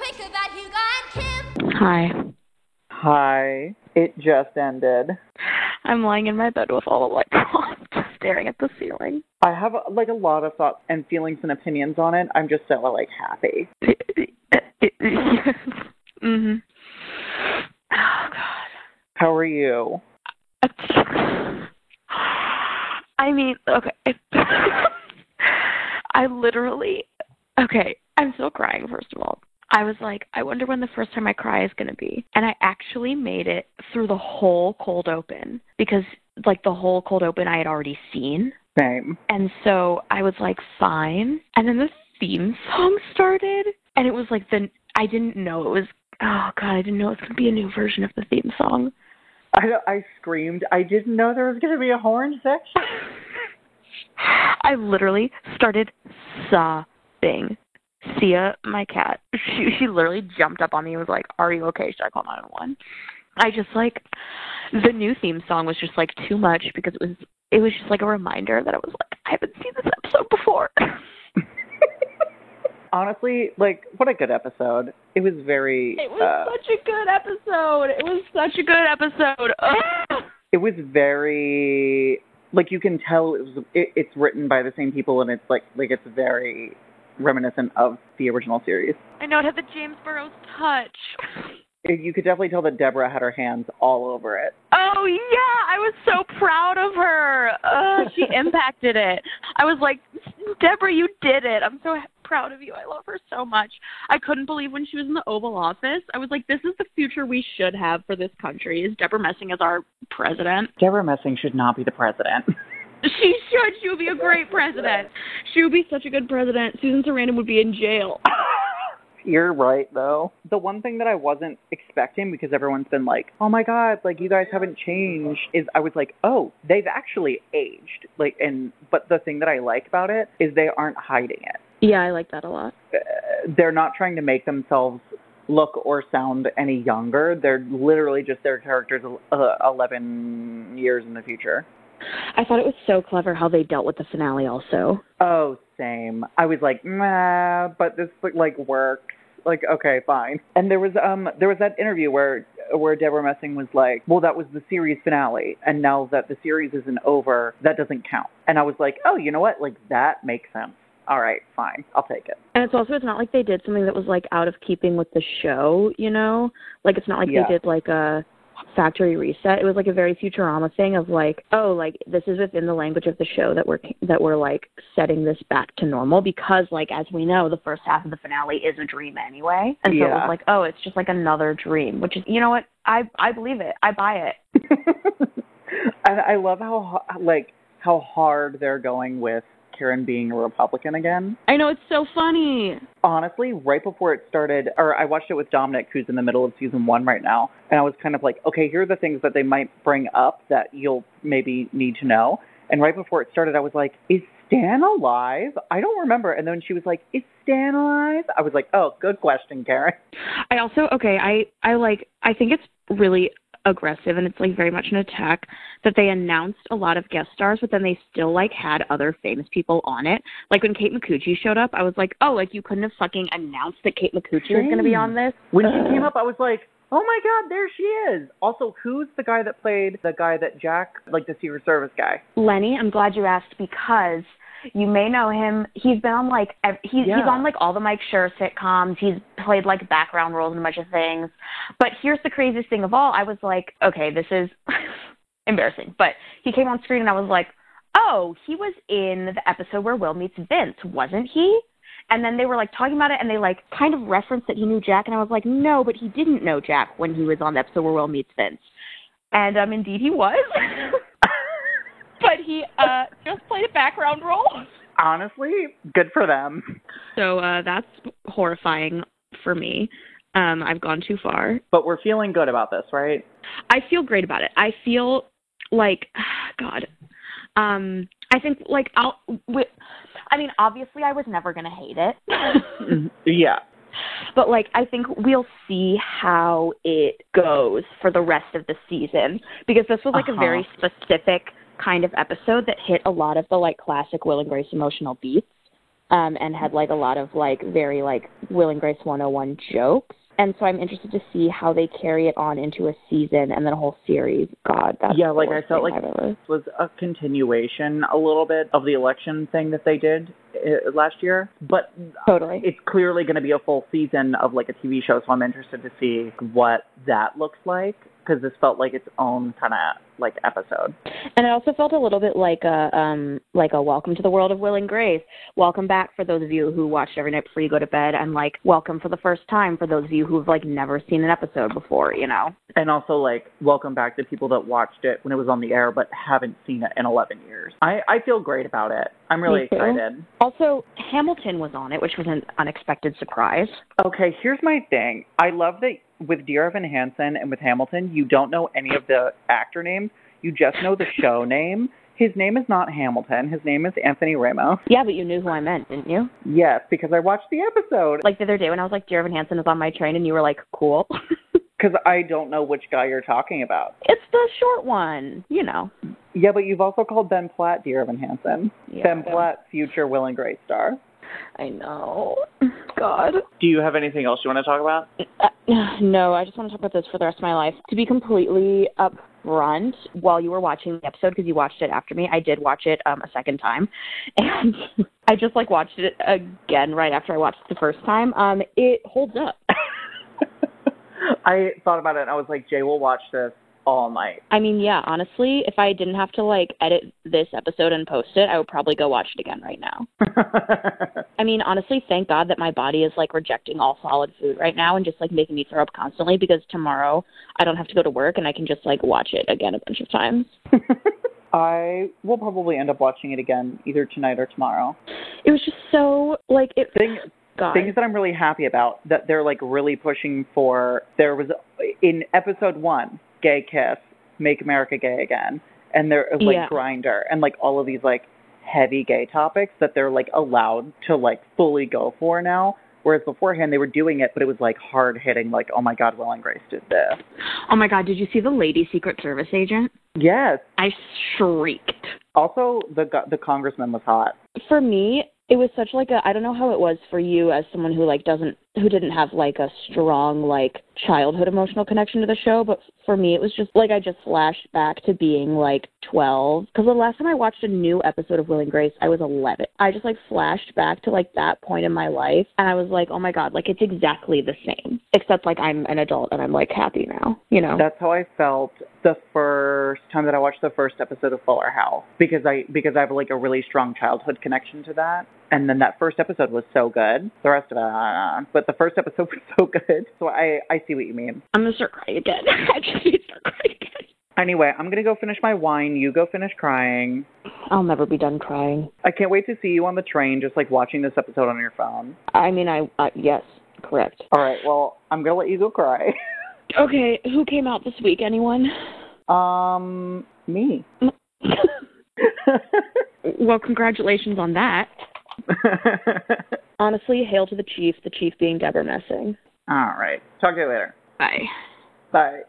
quick about Hugo and Kim. Hi. Hi. It just ended. I'm lying in my bed with all the lights on, just staring at the ceiling. I have like a lot of thoughts and feelings and opinions on it. I'm just so like happy. mhm. Oh God. How are you? I mean, okay. I literally, okay, I'm still crying, first of all. I was like, I wonder when the first time I cry is going to be. And I actually made it through the whole cold open because, like, the whole cold open I had already seen. Same. And so I was like, fine. And then the theme song started. And it was like, the, I didn't know it was, oh God, I didn't know it was going to be a new version of the theme song. I, I screamed. I didn't know there was going to be a horn section. I literally started sobbing. Sia, my cat, she she literally jumped up on me and was like, "Are you okay? Should I call 911?" I just like the new theme song was just like too much because it was it was just like a reminder that I was like, I haven't seen this episode before. Honestly, like what a good episode. It was very It was uh, such a good episode. It was such a good episode. Ugh. it was very like you can tell it was it, it's written by the same people and it's like like it's very reminiscent of the original series. I know it had the James Burrows touch. You could definitely tell that Debra had her hands all over it. Oh yeah, I was so proud of her. Uh, she impacted it. I was like, Debra, you did it. I'm so proud of you. I love her so much. I couldn't believe when she was in the Oval Office. I was like, this is the future we should have for this country. Is Debra Messing as our president? Debra Messing should not be the president. She should. She would be a great president. She would be such a good president. Susan Sarandon would be in jail. You're right though. The one thing that I wasn't expecting because everyone's been like, "Oh my god, like you guys haven't changed." Is I was like, "Oh, they've actually aged." Like and but the thing that I like about it is they aren't hiding it. Yeah, I like that a lot. Uh, they're not trying to make themselves look or sound any younger. They're literally just their characters uh, 11 years in the future. I thought it was so clever how they dealt with the finale also. Oh, same. I was like, nah, but this like works. Like, okay, fine. And there was um there was that interview where where Debra Messing was like, well, that was the series finale, and now that the series isn't over, that doesn't count. And I was like, oh, you know what? Like that makes sense. All right, fine, I'll take it. And it's also it's not like they did something that was like out of keeping with the show, you know? Like it's not like Yeah. they did like a factory reset. It was like a very Futurama thing of like, oh, like this is within the language of the show that we're that we're like setting this back to normal because like as we know, the first half of the finale is a dream anyway. And so it was like, oh, it's just like another dream, which is you know what? I I believe it. I buy it. and I love how like how hard they're going with Karen being a Republican again. I know it's so funny. Honestly, right before it started, or I watched it with Dominic, who's in the middle of season one right now, and I was kind of like, okay, here are the things that they might bring up that you'll maybe need to know. And right before it started, I was like, is Stan alive? I don't remember. And then she was like, is Stan alive? I was like, oh, good question, Karen. I also okay, I I like I think it's really aggressive and it's like very much an attack that they announced a lot of guest stars but then they still like had other famous people on it. Like when Kate Micucci showed up, I was like, "Oh, like you couldn't have fucking announced that Kate Micucci was going to be on this?" When she came up, I was like, oh my God, there she is. Also, who's the guy that played the guy that Jack, like the Secret Service guy? Lenny, I'm glad you asked because you may know him. He's been on like ev- he's Yeah. he's on like all the Mike Schur sitcoms. He's played like background roles in a bunch of things. But here's the craziest thing of all. I was like, okay, this is embarrassing. But he came on screen and I was like, oh, he was in the episode where Will meets Vince, wasn't he? And then they were like talking about it and they like kind of referenced that he knew Jack and I was like, no, but he didn't know Jack when he was on the episode where Will meets Vince. And um indeed he was. but he uh just played a background role. Honestly, good for them. So uh that's horrifying for me. Um I've gone too far. But we're feeling good about this, right? I feel great about it. I feel like god. Um I think like I'll wi- I mean obviously I was never going to hate it. yeah. but like I think we'll see how it goes for the rest of the season because this was like Uh-huh. a very specific kind of episode that hit a lot of the like classic Will and Grace emotional beats, um, and had like a lot of like very like Will and Grace 101 jokes. And so I'm interested to see how they carry it on into a season and then a whole series. God, that's Yeah, like, I felt like- This was a continuation a little bit of the election thing that they did uh, last year, but totally. it's clearly going to be a full season of like a TV show, so I'm interested to see what that looks like because this felt like its own kind of like episode. And it also felt a little bit like a um like a welcome to the world of Will and Grace. Welcome back for those of you who watched every night before you go to bed and like welcome for the first time for those of you who've like never seen an episode before, you know. And also like welcome back to people that watched it when it was on the air but haven't seen it in 11 years. I I feel great about it. I'm really excited. Also, Hamilton was on it, which was an unexpected surprise. Okay, here's my thing. I love that with Dear Evan Hansen and with Hamilton, you don't know any of the actor names. You just know the show name. His name is not Hamilton. His name is Anthony Ramos. Yeah, but you knew who I meant, didn't you? Yes, because I watched the episode. Like the other day when I was like, Dear Evan Hansen is on my train, and you were like, cool. Because I don't know which guy you're talking about. it's the short one, you know. Yeah, but you've also called Ben Platt Dear Evan Hansen. Yeah, ben Platt, future Will and Grace star. I know. God. Do you have anything else you want to talk about? Uh, no, I just want to talk about this for the rest of my life. To be completely upfront, while you were watching the episode, because you watched it after me, I did watch it um, a second time, and I just like watched it again right after I watched it the first time. Um, it holds up. I thought about it and I was like, Jaye will watch this all night. I mean, yeah, honestly, if I didn't have to like edit this episode and post it, I would probably go watch it again right now. I mean, honestly, thank God that my body is like rejecting all solid food right now and just like making me throw up constantly because tomorrow I don't have to go to work and I can just like watch it again a bunch of times. I will probably end up watching it again either tonight or tomorrow. It was just so like it. Thing God. things that I'm really happy about that they're like really pushing for. There was in episode one, gay kiss, make America gay again, and they're like Yeah. Grindr and like all of these like heavy gay topics that they're like allowed to like fully go for now. Whereas beforehand they were doing it, but it was like hard hitting, like oh my god, Will and Grace did this. oh my God! Did you see the lady Secret Service agent? Yes. I shrieked. Also, the the congressman was hot. For me, it was such like a I don't know how it was for you as someone who like doesn't who didn't have like a strong like childhood emotional connection to the show, but for me it was just like I just flashed back to being like 12 because the last time I watched a new episode of Will and Grace, I was 11. I just like flashed back to like that point in my life and I was like, "Oh my god, like it's exactly the same." Except like I'm an adult and I'm like happy now, you know. That's how I felt the first time that I watched the first episode of Fuller House because I because I have like a really strong childhood connection to that. And then that first episode was so good. The rest of it, uh, but the first episode was so good. So I I see what you mean. I'm to start crying again. I just need to start crying again. Anyway, I'm gonna go finish my wine. You go finish crying. I'll never be done crying. I can't wait to see you on the train, just like watching this episode on your phone. I mean, I uh, yes, correct. All right. Well, I'm gonna let you go cry. Okay, who came out this week? Anyone? um, me. well, congratulations on that. Honestly, hail to the chief, the chief being Debra Messing. All right. Talk to you later. Bye. Bye.